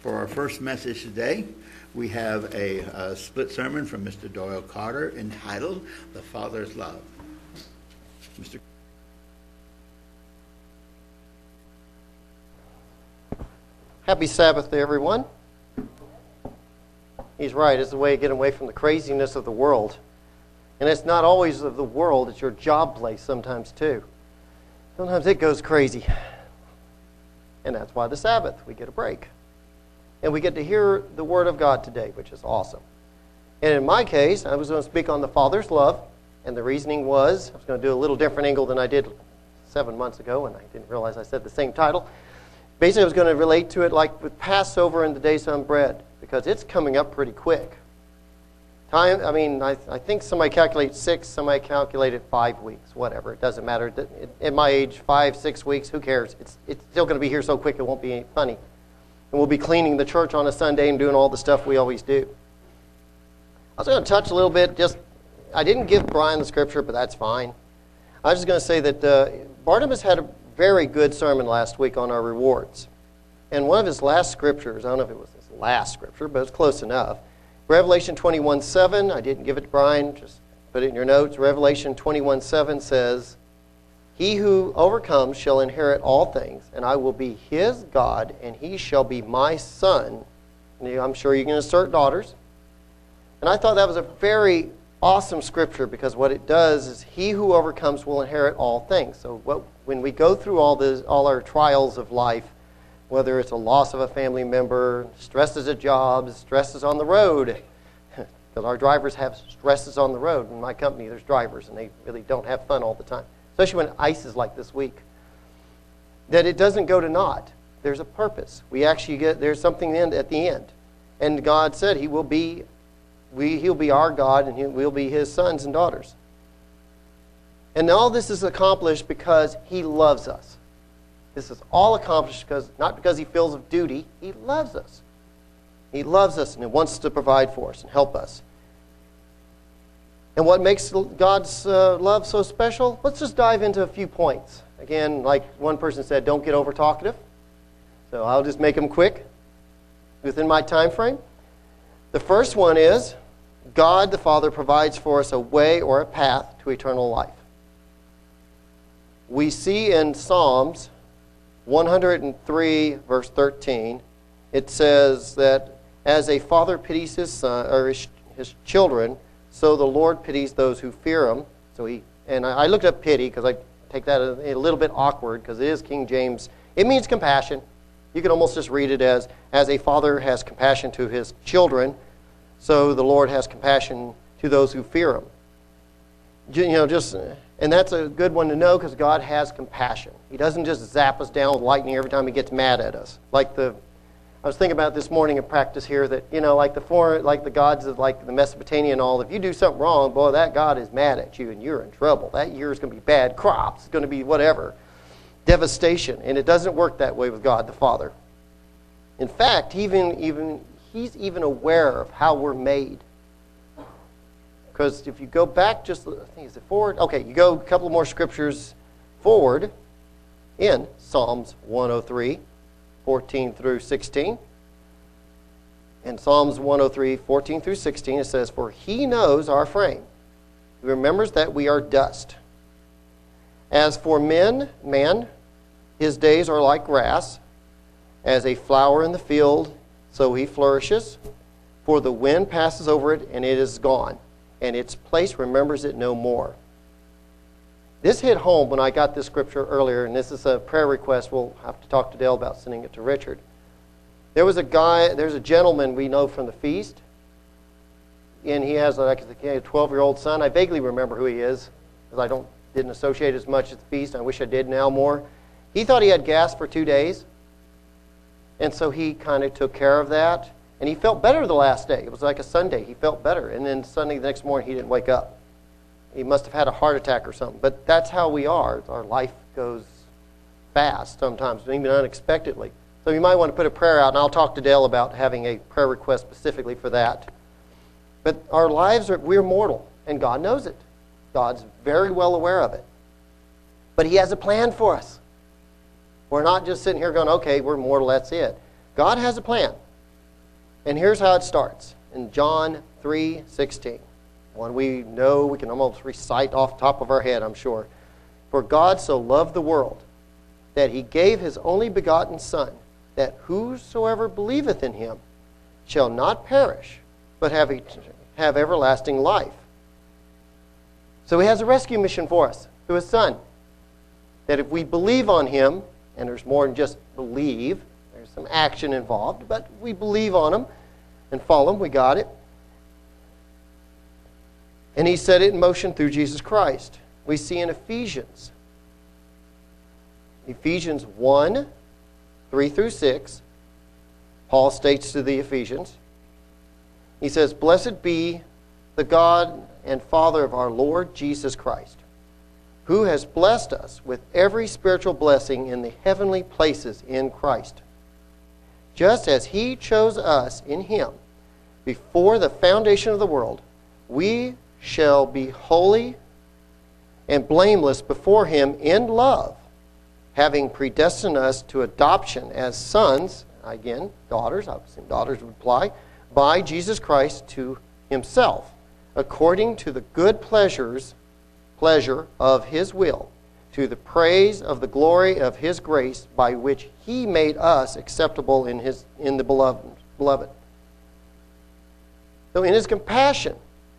For our first message today, we have a, a split sermon from Mr. Doyle Carter entitled The Father's Love. Mr. Happy Sabbath to everyone. He's right. It's a way of getting away from the craziness of the world. And it's not always of the world, it's your job place sometimes too. Sometimes it goes crazy. And that's why the Sabbath, we get a break. And we get to hear the Word of God today, which is awesome. And in my case, I was going to speak on the Father's love. And the reasoning was I was going to do a little different angle than I did seven months ago, and I didn't realize I said the same title. Basically, I was going to relate to it like with Passover and the days on bread, because it's coming up pretty quick. Time, I mean, I, I think somebody calculated six, somebody calculated five weeks, whatever. It doesn't matter. At my age, five, six weeks, who cares? It's, it's still going to be here so quick it won't be funny. And we'll be cleaning the church on a Sunday and doing all the stuff we always do. I was going to touch a little bit, just, I didn't give Brian the scripture, but that's fine. I was just going to say that uh, Barnabas had a very good sermon last week on our rewards. And one of his last scriptures, I don't know if it was his last scripture, but it's close enough Revelation 21 7, I didn't give it to Brian, just put it in your notes. Revelation 21 7 says, He who overcomes shall inherit all things, and I will be his God, and he shall be my son. I'm sure you can assert daughters. And I thought that was a very awesome scripture because what it does is he who overcomes will inherit all things. So what, when we go through all, this, all our trials of life, whether it's a loss of a family member, stresses at jobs, stresses on the road. Because our drivers have stresses on the road. In my company, there's drivers, and they really don't have fun all the time, especially when ice is like this week. That it doesn't go to naught. There's a purpose. We actually get there's something in, at the end, and God said He will be, we, He'll be our God, and we'll be His sons and daughters. And all this is accomplished because He loves us. This is all accomplished because not because he feels of duty, he loves us. He loves us and he wants to provide for us and help us. And what makes God's uh, love so special? Let's just dive into a few points. Again, like one person said, don't get over talkative. So I'll just make them quick within my time frame. The first one is God the Father provides for us a way or a path to eternal life. We see in Psalms 103, verse 13, it says that as a father pities his son or his, his children, so the Lord pities those who fear him. So he and I, looked up pity because I take that a, a little bit awkward because it is King James. It means compassion. You can almost just read it as as a father has compassion to his children, so the Lord has compassion to those who fear him. You know, just and that's a good one to know because God has compassion. He doesn't just zap us down with lightning every time he gets mad at us. Like the I was thinking about this morning in practice here that, you know, like the foreign, like the gods of like the Mesopotamia and all, if you do something wrong, boy, that God is mad at you and you're in trouble. That year is going to be bad crops. It's going to be whatever. Devastation. And it doesn't work that way with God the Father. In fact, even, even, he's even aware of how we're made. Because if you go back just, I think, is it forward? Okay, you go a couple more scriptures forward in Psalms 103, 14 through 16. In Psalms 103, 14 through 16, it says, For he knows our frame. He remembers that we are dust. As for men, man, his days are like grass, as a flower in the field, so he flourishes. For the wind passes over it, and it is gone and its place remembers it no more. This hit home when I got this scripture earlier, and this is a prayer request. We'll have to talk to Dale about sending it to Richard. There was a guy, there's a gentleman we know from the feast, and he has like a 12 year old son. I vaguely remember who he is, because I don't didn't associate as much at the feast. I wish I did now more. He thought he had gas for two days, and so he kind of took care of that. And he felt better the last day. It was like a Sunday. He felt better. And then Sunday, the next morning, he didn't wake up. He must have had a heart attack or something. But that's how we are. Our life goes fast sometimes, even unexpectedly. So you might want to put a prayer out, and I'll talk to Dale about having a prayer request specifically for that. But our lives are, we're mortal, and God knows it. God's very well aware of it. But He has a plan for us. We're not just sitting here going, okay, we're mortal, that's it. God has a plan. And here's how it starts in John 3 16. One we know, we can almost recite off top of our head, I'm sure. For God so loved the world that he gave his only begotten Son, that whosoever believeth in him shall not perish, but have, have everlasting life. So he has a rescue mission for us through his Son. That if we believe on him, and there's more than just believe, there's some action involved, but we believe on him and follow him, we got it. And he set it in motion through Jesus Christ. We see in Ephesians. Ephesians 1 3 through 6. Paul states to the Ephesians, he says, Blessed be the God and Father of our Lord Jesus Christ, who has blessed us with every spiritual blessing in the heavenly places in Christ, just as he chose us in him before the foundation of the world. We shall be holy and blameless before him in love, having predestined us to adoption as sons, again, daughters, I assume daughters would apply, by Jesus Christ to himself, according to the good pleasures, pleasure of his will, to the praise of the glory of his grace, by which he made us acceptable in, his, in the beloved. beloved. So in his compassion,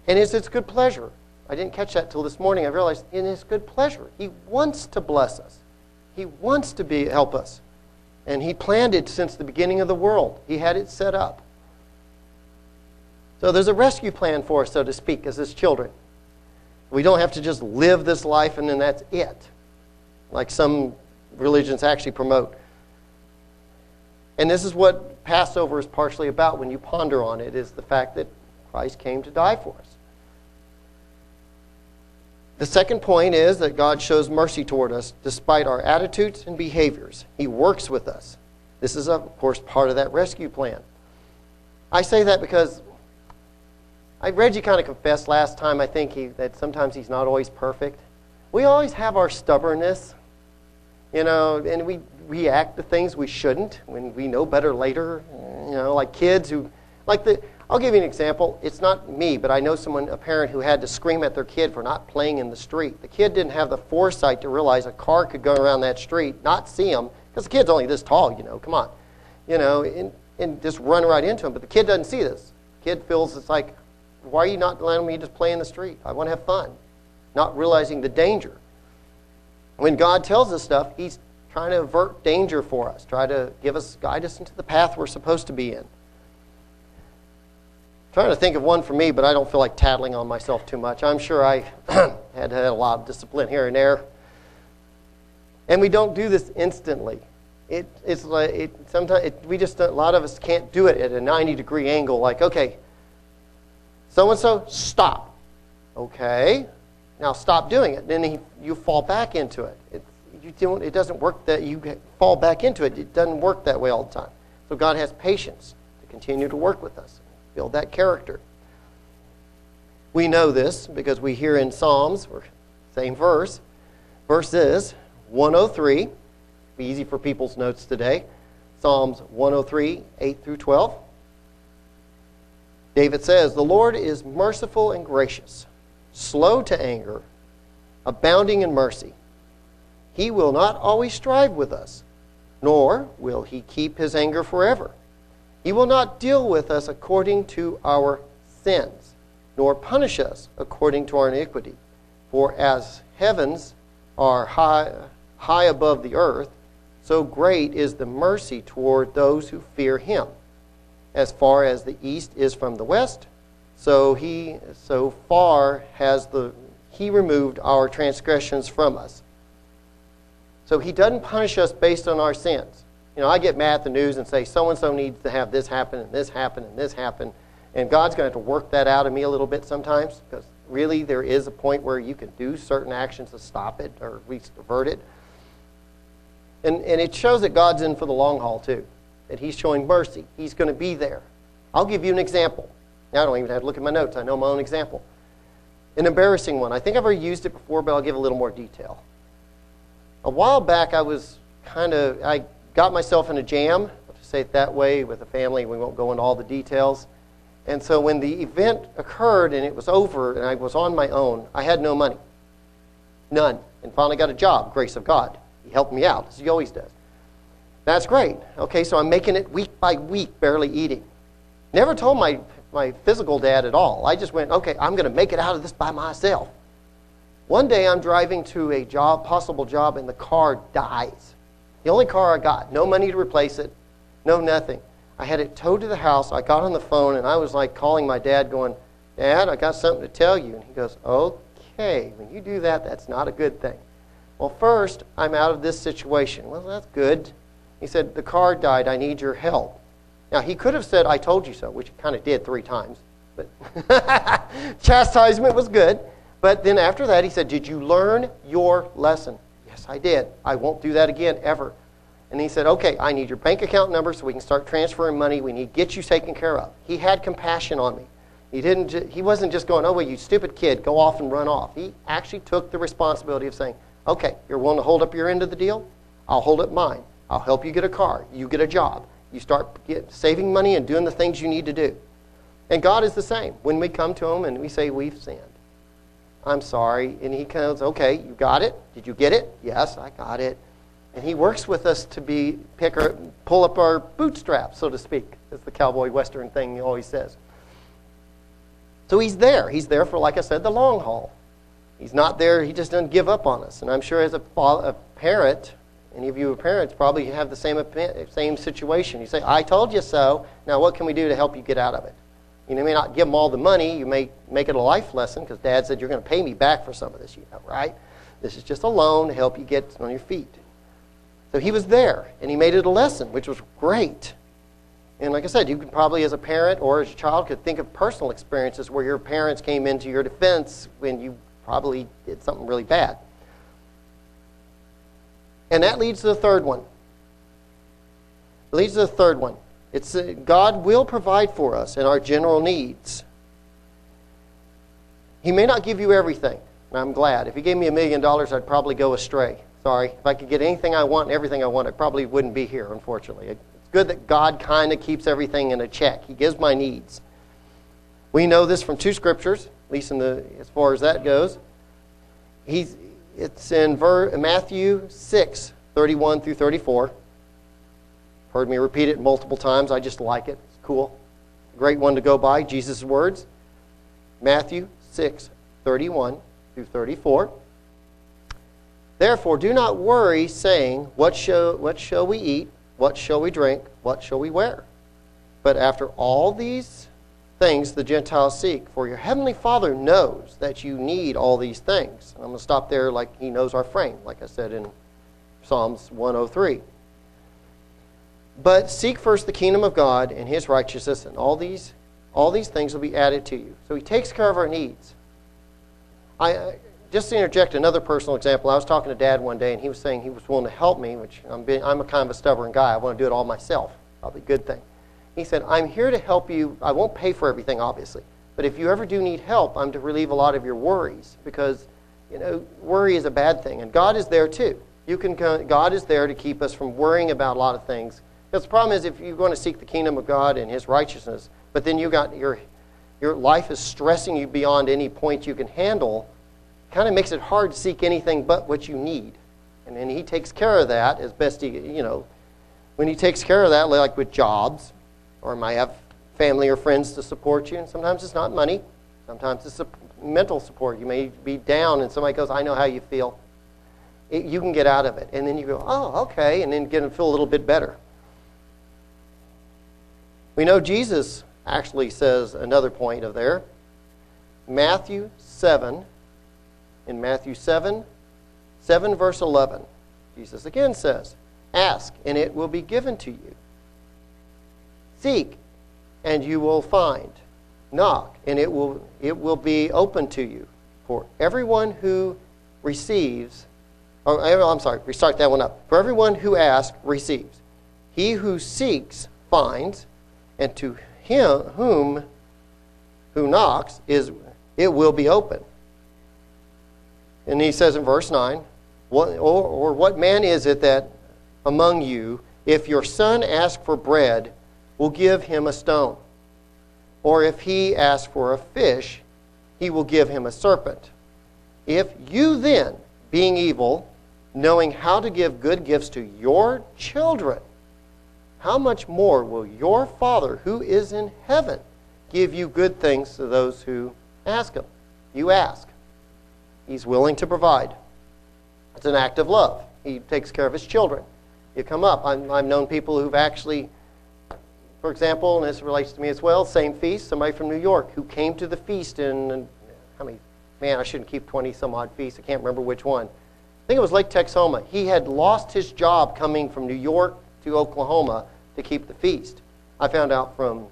and it's his good pleasure. I didn't catch that till this morning. I realized in his good pleasure. He wants to bless us. He wants to be help us. And he planned it since the beginning of the world. He had it set up. So there's a rescue plan for us, so to speak, as his children. We don't have to just live this life and then that's it, like some religions actually promote. And this is what Passover is partially about when you ponder on it, is the fact that Christ came to die for us. The second point is that God shows mercy toward us despite our attitudes and behaviors. He works with us. This is, of course, part of that rescue plan. I say that because I read you kind of confessed last time, I think, he, that sometimes he's not always perfect. We always have our stubbornness, you know, and we react to things we shouldn't when we know better later. You know, like kids who, like the, I'll give you an example. It's not me, but I know someone, a parent who had to scream at their kid for not playing in the street. The kid didn't have the foresight to realize a car could go around that street, not see him, because the kid's only this tall, you know, come on. You know, and, and just run right into him. But the kid doesn't see this. Kid feels it's like, why are you not letting me just play in the street? I want to have fun. Not realizing the danger. When God tells us stuff, He's trying to avert danger for us, try to give us, guide us into the path we're supposed to be in trying to think of one for me, but I don't feel like tattling on myself too much. I'm sure I had had a lot of discipline here and there. And we don't do this instantly. It, it's like it, sometimes it, we just a lot of us can't do it at a 90 degree angle. Like, okay, so and so, stop. Okay, now stop doing it. Then he, you fall back into it. It, you don't, it doesn't work that you fall back into it. It doesn't work that way all the time. So God has patience to continue to work with us build that character. We know this because we hear in Psalms, same verse. Verse is 103. Be easy for people's notes today. Psalms 103, 8 through 12. David says, The Lord is merciful and gracious, slow to anger, abounding in mercy. He will not always strive with us, nor will he keep his anger forever. He will not deal with us according to our sins, nor punish us according to our iniquity. For as heavens are high, high above the earth, so great is the mercy toward those who fear him. As far as the east is from the west, so he so far has the he removed our transgressions from us. So he doesn't punish us based on our sins. You know, I get mad at the news and say, so and so needs to have this happen and this happen and this happen. And God's going to have to work that out of me a little bit sometimes because really there is a point where you can do certain actions to stop it or at least avert it. And, and it shows that God's in for the long haul too, that He's showing mercy. He's going to be there. I'll give you an example. Now I don't even have to look at my notes, I know my own example. An embarrassing one. I think I've already used it before, but I'll give a little more detail. A while back, I was kind of, I got myself in a jam, let's say it that way, with a family. We won't go into all the details. And so when the event occurred and it was over and I was on my own, I had no money. None. And finally got a job, grace of God. He helped me out, as he always does. That's great. Okay, so I'm making it week by week, barely eating. Never told my, my physical dad at all. I just went, okay, I'm going to make it out of this by myself. One day I'm driving to a job, possible job, and the car dies. The only car I got, no money to replace it, no nothing. I had it towed to the house. I got on the phone and I was like calling my dad, going, Dad, I got something to tell you. And he goes, Okay, when you do that, that's not a good thing. Well, first, I'm out of this situation. Well, that's good. He said, The car died. I need your help. Now, he could have said, I told you so, which he kind of did three times. But chastisement was good. But then after that, he said, Did you learn your lesson? I did. I won't do that again ever. And he said, Okay, I need your bank account number so we can start transferring money. We need to get you taken care of. He had compassion on me. He, didn't he wasn't just going, Oh, well, you stupid kid, go off and run off. He actually took the responsibility of saying, Okay, you're willing to hold up your end of the deal? I'll hold up mine. I'll help you get a car. You get a job. You start get, saving money and doing the things you need to do. And God is the same. When we come to Him and we say, We've sinned, I'm sorry. And He goes, Okay, you got it? Did you get it? Yes, I got it. And he works with us to be pick our, pull up our bootstraps, so to speak. That's the cowboy western thing he always says. So he's there. He's there for, like I said, the long haul. He's not there. He just doesn't give up on us. And I'm sure as a, a parent, any of you parents probably have the same same situation. You say, "I told you so." Now, what can we do to help you get out of it? You may not give them all the money. You may make it a life lesson because Dad said you're going to pay me back for some of this. You know, right? This is just a loan to help you get on your feet. So he was there, and he made it a lesson, which was great. And like I said, you could probably, as a parent or as a child, could think of personal experiences where your parents came into your defense when you probably did something really bad. And that leads to the third one. It leads to the third one. It's uh, God will provide for us in our general needs. He may not give you everything, and I'm glad. If He gave me a million dollars, I'd probably go astray. Sorry. If I could get anything I want everything I want, I probably wouldn't be here, unfortunately. It's good that God kind of keeps everything in a check. He gives my needs. We know this from two scriptures, at least in the, as far as that goes. He's, it's in ver, Matthew 6, 31 through 34. Heard me repeat it multiple times. I just like it. It's cool. Great one to go by. Jesus' words. Matthew 6, 31 through 34. Therefore, do not worry, saying, what shall, what shall we eat? What shall we drink? What shall we wear? But after all these things the Gentiles seek, for your heavenly Father knows that you need all these things. And I'm going to stop there like he knows our frame, like I said in Psalms 103. But seek first the kingdom of God and his righteousness, and all these, all these things will be added to you. So he takes care of our needs. I, just to interject another personal example, I was talking to Dad one day, and he was saying he was willing to help me, which I'm, being, I'm a kind of a stubborn guy. I want to do it all myself. Probably a good thing. He said, I'm here to help you. I won't pay for everything, obviously. But if you ever do need help, I'm to relieve a lot of your worries because, you know, worry is a bad thing. And God is there too. You can, God is there to keep us from worrying about a lot of things. Because the problem is if you're going to seek the kingdom of God and His righteousness, but then you got your, your life is stressing you beyond any point you can handle, kind of makes it hard to seek anything but what you need. And then he takes care of that as best he, you know, when he takes care of that, like with jobs, or might have family or friends to support you. And sometimes it's not money, sometimes it's mental support. You may be down, and somebody goes, I know how you feel. It, you can get out of it. And then you go, oh, okay, and then get and feel a little bit better. We know Jesus actually says another point of there. Matthew 7, in Matthew 7, 7 verse 11, Jesus again says, Ask, and it will be given to you. Seek, and you will find. Knock, and it will, it will be open to you. For everyone who receives, or eh, I'm sorry, restart that one up. For everyone who asks, receives. He who seeks, finds, and to him whom who knocks is it will be open. And he says in verse 9, what, or, or what man is it that among you, If your son asks for bread, will give him a stone. Or if he asks for a fish, he will give him a serpent. If you then, being evil, knowing how to give good gifts to your children, how much more will your Father who is in heaven give you good things to those who ask him? You ask. He's willing to provide. It's an act of love. He takes care of his children. You come up. i have known people who've actually, for example, and this relates to me as well, same feast, somebody from New York who came to the feast in, how many, man, I shouldn't keep 20 some odd feasts. I can't remember which one. I think it was Lake Texoma. He had lost his job coming from New York to Oklahoma to keep the feast. I found out from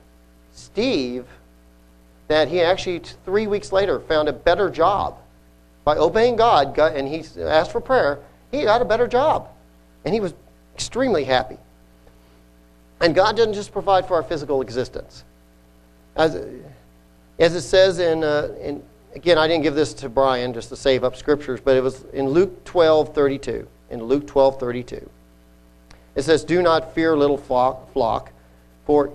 Steve that he actually, three weeks later, found a better job. By obeying God, and he asked for prayer, he got a better job. And he was extremely happy. And God doesn't just provide for our physical existence. As, as it says in, uh, in, again, I didn't give this to Brian just to save up scriptures, but it was in Luke 12 32. In Luke 12 32. It says, Do not fear, little flock, for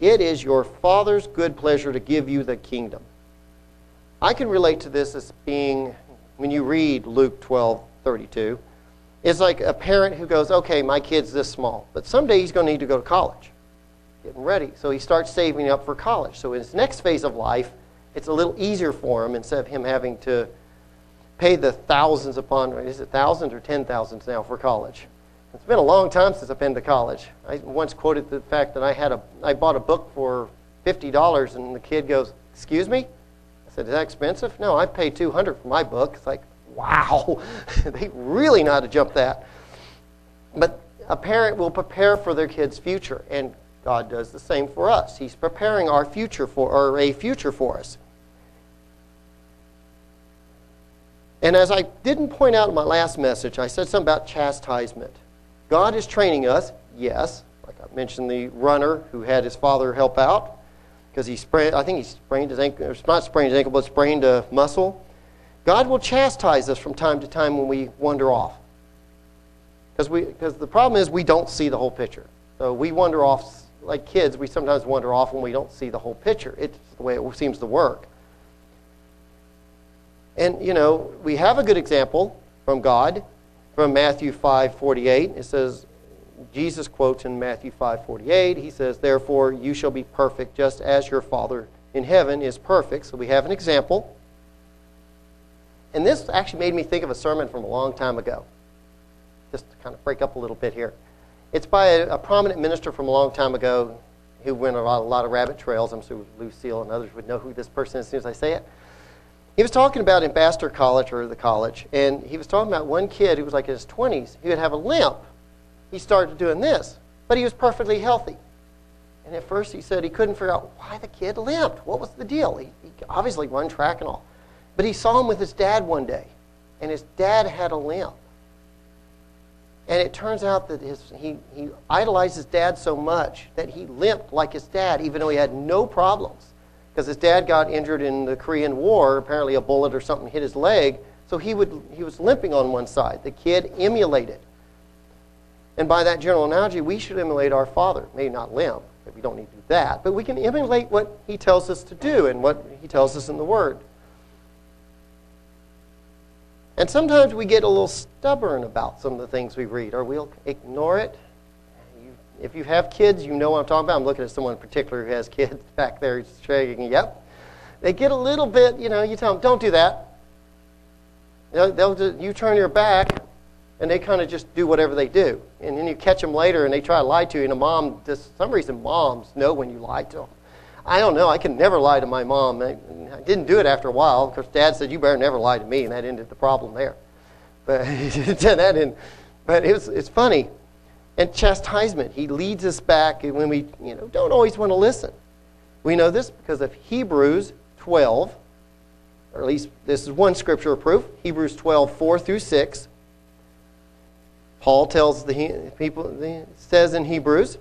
it is your Father's good pleasure to give you the kingdom. I can relate to this as being, when you read Luke 12 32, it's like a parent who goes, Okay, my kid's this small, but someday he's going to need to go to college. Getting ready. So he starts saving up for college. So in his next phase of life, it's a little easier for him instead of him having to pay the thousands upon, is it thousands or ten thousands now for college? It's been a long time since I've been to college. I once quoted the fact that I had a I bought a book for fifty dollars, and the kid goes, "Excuse me?" I said, "Is that expensive?" No, I paid two hundred for my book. It's like, wow, they really know how to jump that. But a parent will prepare for their kid's future, and God does the same for us. He's preparing our future for, or a future for us. And as I didn't point out in my last message, I said something about chastisement. God is training us, yes. Like I mentioned, the runner who had his father help out because he sprained, I think he sprained his ankle, not sprained his ankle, but sprained a muscle. God will chastise us from time to time when we wander off. Because the problem is we don't see the whole picture. So we wander off, like kids, we sometimes wander off when we don't see the whole picture. It's the way it seems to work. And, you know, we have a good example from God from Matthew 5:48. It says Jesus quotes in Matthew 5:48. He says, "Therefore you shall be perfect just as your Father in heaven is perfect." So we have an example. And this actually made me think of a sermon from a long time ago. Just to kind of break up a little bit here. It's by a, a prominent minister from a long time ago who went a lot, a lot of rabbit trails. I'm sure Lucille and others would know who this person is as soon as I say it. He was talking about Ambassador College or the college, and he was talking about one kid who was like in his 20s. He would have a limp. He started doing this, but he was perfectly healthy. And at first he said he couldn't figure out why the kid limped. What was the deal? He, he obviously run track and all. But he saw him with his dad one day, and his dad had a limp. And it turns out that his, he, he idolized his dad so much that he limped like his dad, even though he had no problems because his dad got injured in the Korean War. Apparently, a bullet or something hit his leg, so he would he was limping on one side. The kid emulated. And by that general analogy, we should emulate our father. Maybe not limp, but we don't need to do that, but we can emulate what he tells us to do and what he tells us in the Word. And sometimes we get a little stubborn about some of the things we read, or we'll ignore it if you have kids, you know what I'm talking about. I'm looking at someone in particular who has kids back there shaking. Yep. They get a little bit, you know, you tell them, don't do that. They'll, they'll just, you turn your back, and they kind of just do whatever they do. And then you catch them later, and they try to lie to you. And a mom, for some reason, moms know when you lie to them. I don't know. I can never lie to my mom. I, I didn't do it after a while because Dad said, "You better never lie to me," and that ended the problem there. But that but it was, it's funny and chastisement. He leads us back when we you know, don't always want to listen. We know this because of Hebrews 12, or at least this is one scripture proof Hebrews 12, 4 through 6. Paul tells the people, says in Hebrews,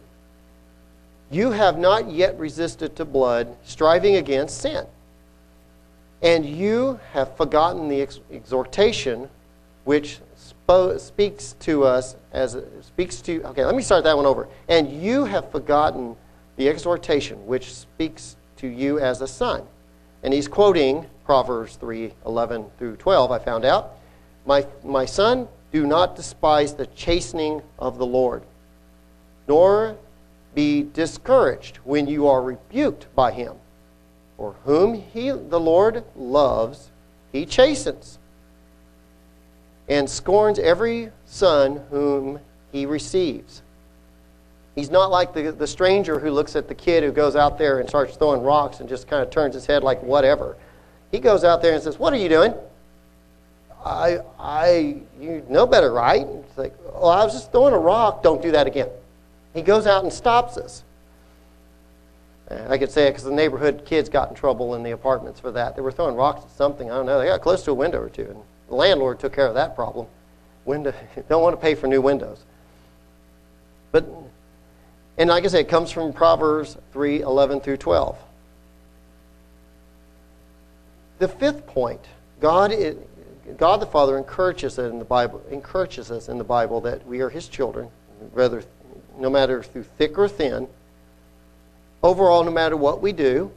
You have not yet resisted to blood, striving against sin. And you have forgotten the exhortation which speaks to us as speaks to okay let me start that one over. And you have forgotten the exhortation which speaks to you as a son. And he's quoting proverbs 3 11 through 12 i found out. My, my son do not despise the chastening of the lord nor be discouraged when you are rebuked by him. For whom he the lord loves he chastens and scorns every son whom he receives. He's not like the, the stranger who looks at the kid who goes out there and starts throwing rocks and just kind of turns his head like whatever. He goes out there and says, What are you doing? I, I, you know better, right? It's like, Oh, I was just throwing a rock. Don't do that again. He goes out and stops us. I could say it because the neighborhood kids got in trouble in the apartments for that. They were throwing rocks at something. I don't know. They got close to a window or two. And the landlord took care of that problem. Window, don't want to pay for new windows. But, and like I said, it comes from Proverbs 3 11 through 12. The fifth point God, God the Father encourages us in the Bible, encourages us in the Bible that we are His children, whether no matter through thick or thin. Overall, no matter what we do,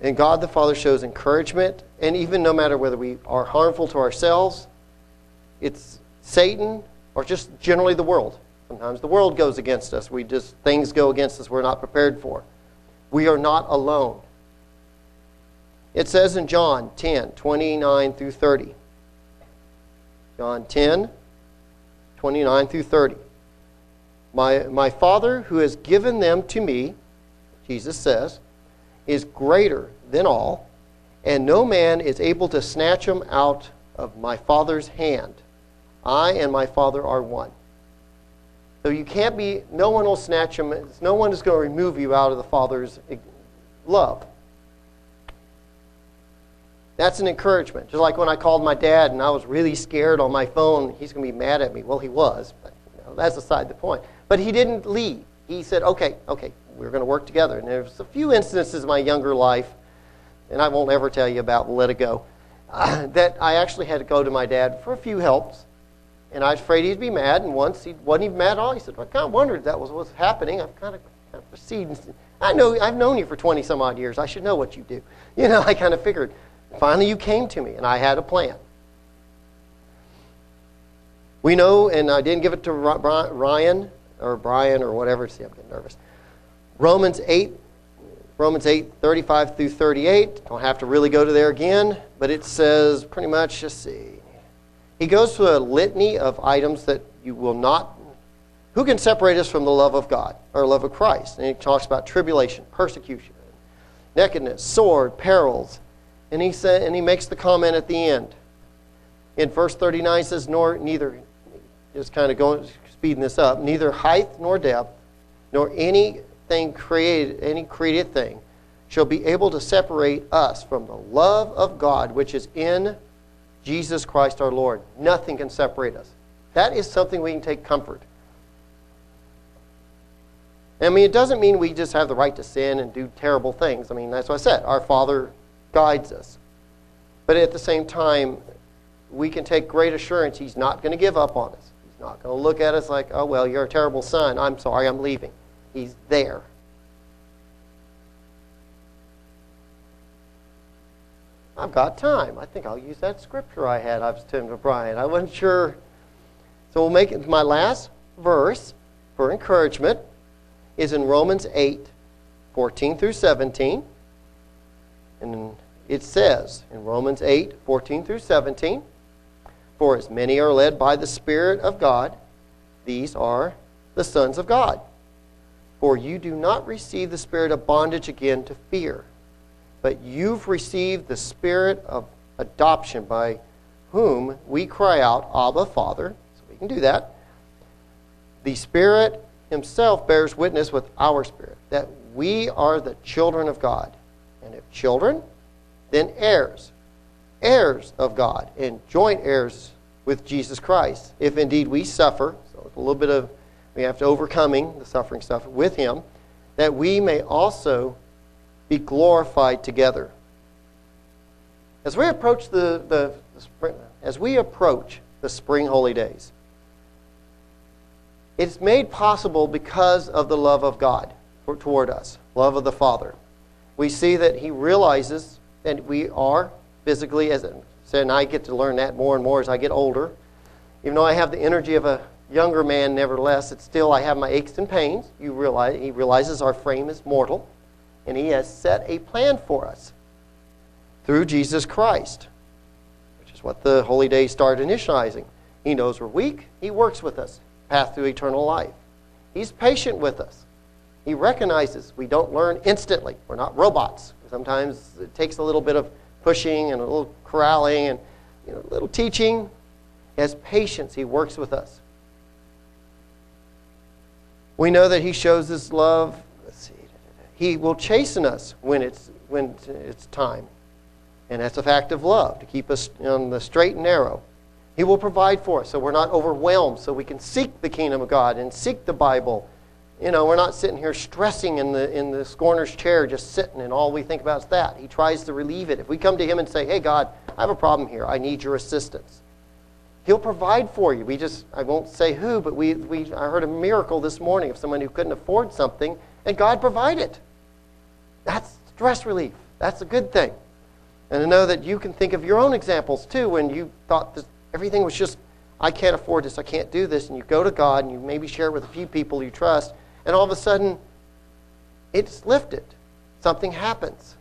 and God the Father shows encouragement, and even no matter whether we are harmful to ourselves, it's Satan, or just generally the world. Sometimes the world goes against us. We just things go against us we're not prepared for. We are not alone. It says in John 10, 29 through 30. John 10, 29 through 30. My, my Father who has given them to me, Jesus says, is greater than all, and no man is able to snatch them out of my Father's hand. I and my Father are one. So you can't be, no one will snatch them, no one is going to remove you out of the Father's eh, love. That's an encouragement. Just like when I called my dad and I was really scared on my phone, he's going to be mad at me. Well, he was, but you know, that's aside the point. But he didn't leave. He said, okay, okay, we're going to work together. And there's a few instances in my younger life, and I won't ever tell you about, let it go, uh, that I actually had to go to my dad for a few helps. And I was afraid he'd be mad. And once he wasn't even mad at all. He said, well, I kind of wondered that was what's happening. I've kind of, kind of proceeded. I know, I've known you for 20 some odd years. I should know what you do. You know, I kind of figured. Finally, you came to me, and I had a plan. We know, and I didn't give it to Ryan or Brian or whatever. See, I'm getting nervous. Romans 8, Romans 8, 35 through 38. Don't have to really go to there again, but it says pretty much, just see. He goes through a litany of items that you will not. Who can separate us from the love of God or love of Christ? And he talks about tribulation, persecution, nakedness, sword, perils. And he, said, and he makes the comment at the end. In verse 39 says, nor neither, just kind of going, speeding this up, neither height nor depth, nor any thing created, any created thing, shall be able to separate us from the love of God which is in Jesus Christ our Lord. Nothing can separate us. That is something we can take comfort. I mean, it doesn't mean we just have the right to sin and do terrible things. I mean, that's what I said. Our Father guides us. But at the same time, we can take great assurance He's not going to give up on us. He's not going to look at us like, oh, well, you're a terrible son. I'm sorry, I'm leaving. He's there. I've got time. I think I'll use that scripture I had. I was to Brian. I wasn't sure. So we'll make it my last verse for encouragement is in Romans 8, 14 through 17. And it says in Romans 8, 14 through 17, For as many are led by the Spirit of God, these are the sons of God. For you do not receive the spirit of bondage again to fear, but you've received the spirit of adoption by whom we cry out, Abba, Father. So we can do that. The Spirit Himself bears witness with our spirit that we are the children of God. And if children, then heirs, heirs of God, and joint heirs with Jesus Christ. If indeed we suffer, so a little bit of we have to overcoming the suffering stuff with him, that we may also be glorified together. As we approach the, the, the as we approach the spring holy days. It's made possible because of the love of God toward us, love of the Father. We see that He realizes that we are physically, as and I get to learn that more and more as I get older. Even though I have the energy of a younger man, nevertheless, it's still I have my aches and pains. You realize He realizes our frame is mortal, and He has set a plan for us through Jesus Christ, which is what the holy days start initializing. He knows we're weak. He works with us path to eternal life. He's patient with us. He recognizes we don't learn instantly. We're not robots. Sometimes it takes a little bit of pushing and a little corralling and you know, a little teaching. He has patience. He works with us. We know that He shows His love. See. He will chasten us when it's, when it's time. And that's a fact of love, to keep us on the straight and narrow. He will provide for us so we're not overwhelmed, so we can seek the kingdom of God and seek the Bible. You know, we're not sitting here stressing in the, in the scorner's chair, just sitting, and all we think about is that. He tries to relieve it. If we come to Him and say, Hey, God, I have a problem here, I need your assistance, He'll provide for you. We just, I won't say who, but we, we, I heard a miracle this morning of someone who couldn't afford something, and God provided. That's stress relief. That's a good thing. And to know that you can think of your own examples too when you thought this, everything was just, I can't afford this, I can't do this. And you go to God and you maybe share it with a few people you trust, and all of a sudden, it's lifted. Something happens.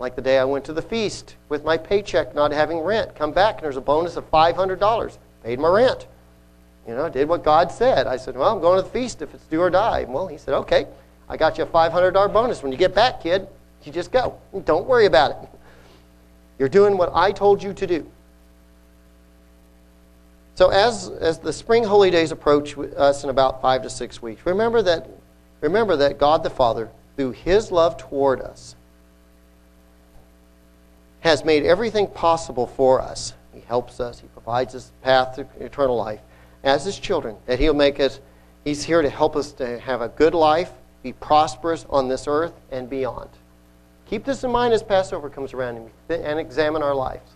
Like the day I went to the feast with my paycheck not having rent. Come back and there's a bonus of $500. Paid my rent. You know, did what God said. I said, Well, I'm going to the feast if it's do or die. Well, he said, Okay, I got you a $500 bonus. When you get back, kid, you just go. Don't worry about it. You're doing what I told you to do. So as, as the spring holy days approach us in about five to six weeks, remember that, remember that God the Father, through his love toward us, has made everything possible for us. He helps us. He provides us the path to eternal life as his children. That he'll make us, he's here to help us to have a good life, be prosperous on this earth and beyond. Keep this in mind as Passover comes around and, and examine our lives.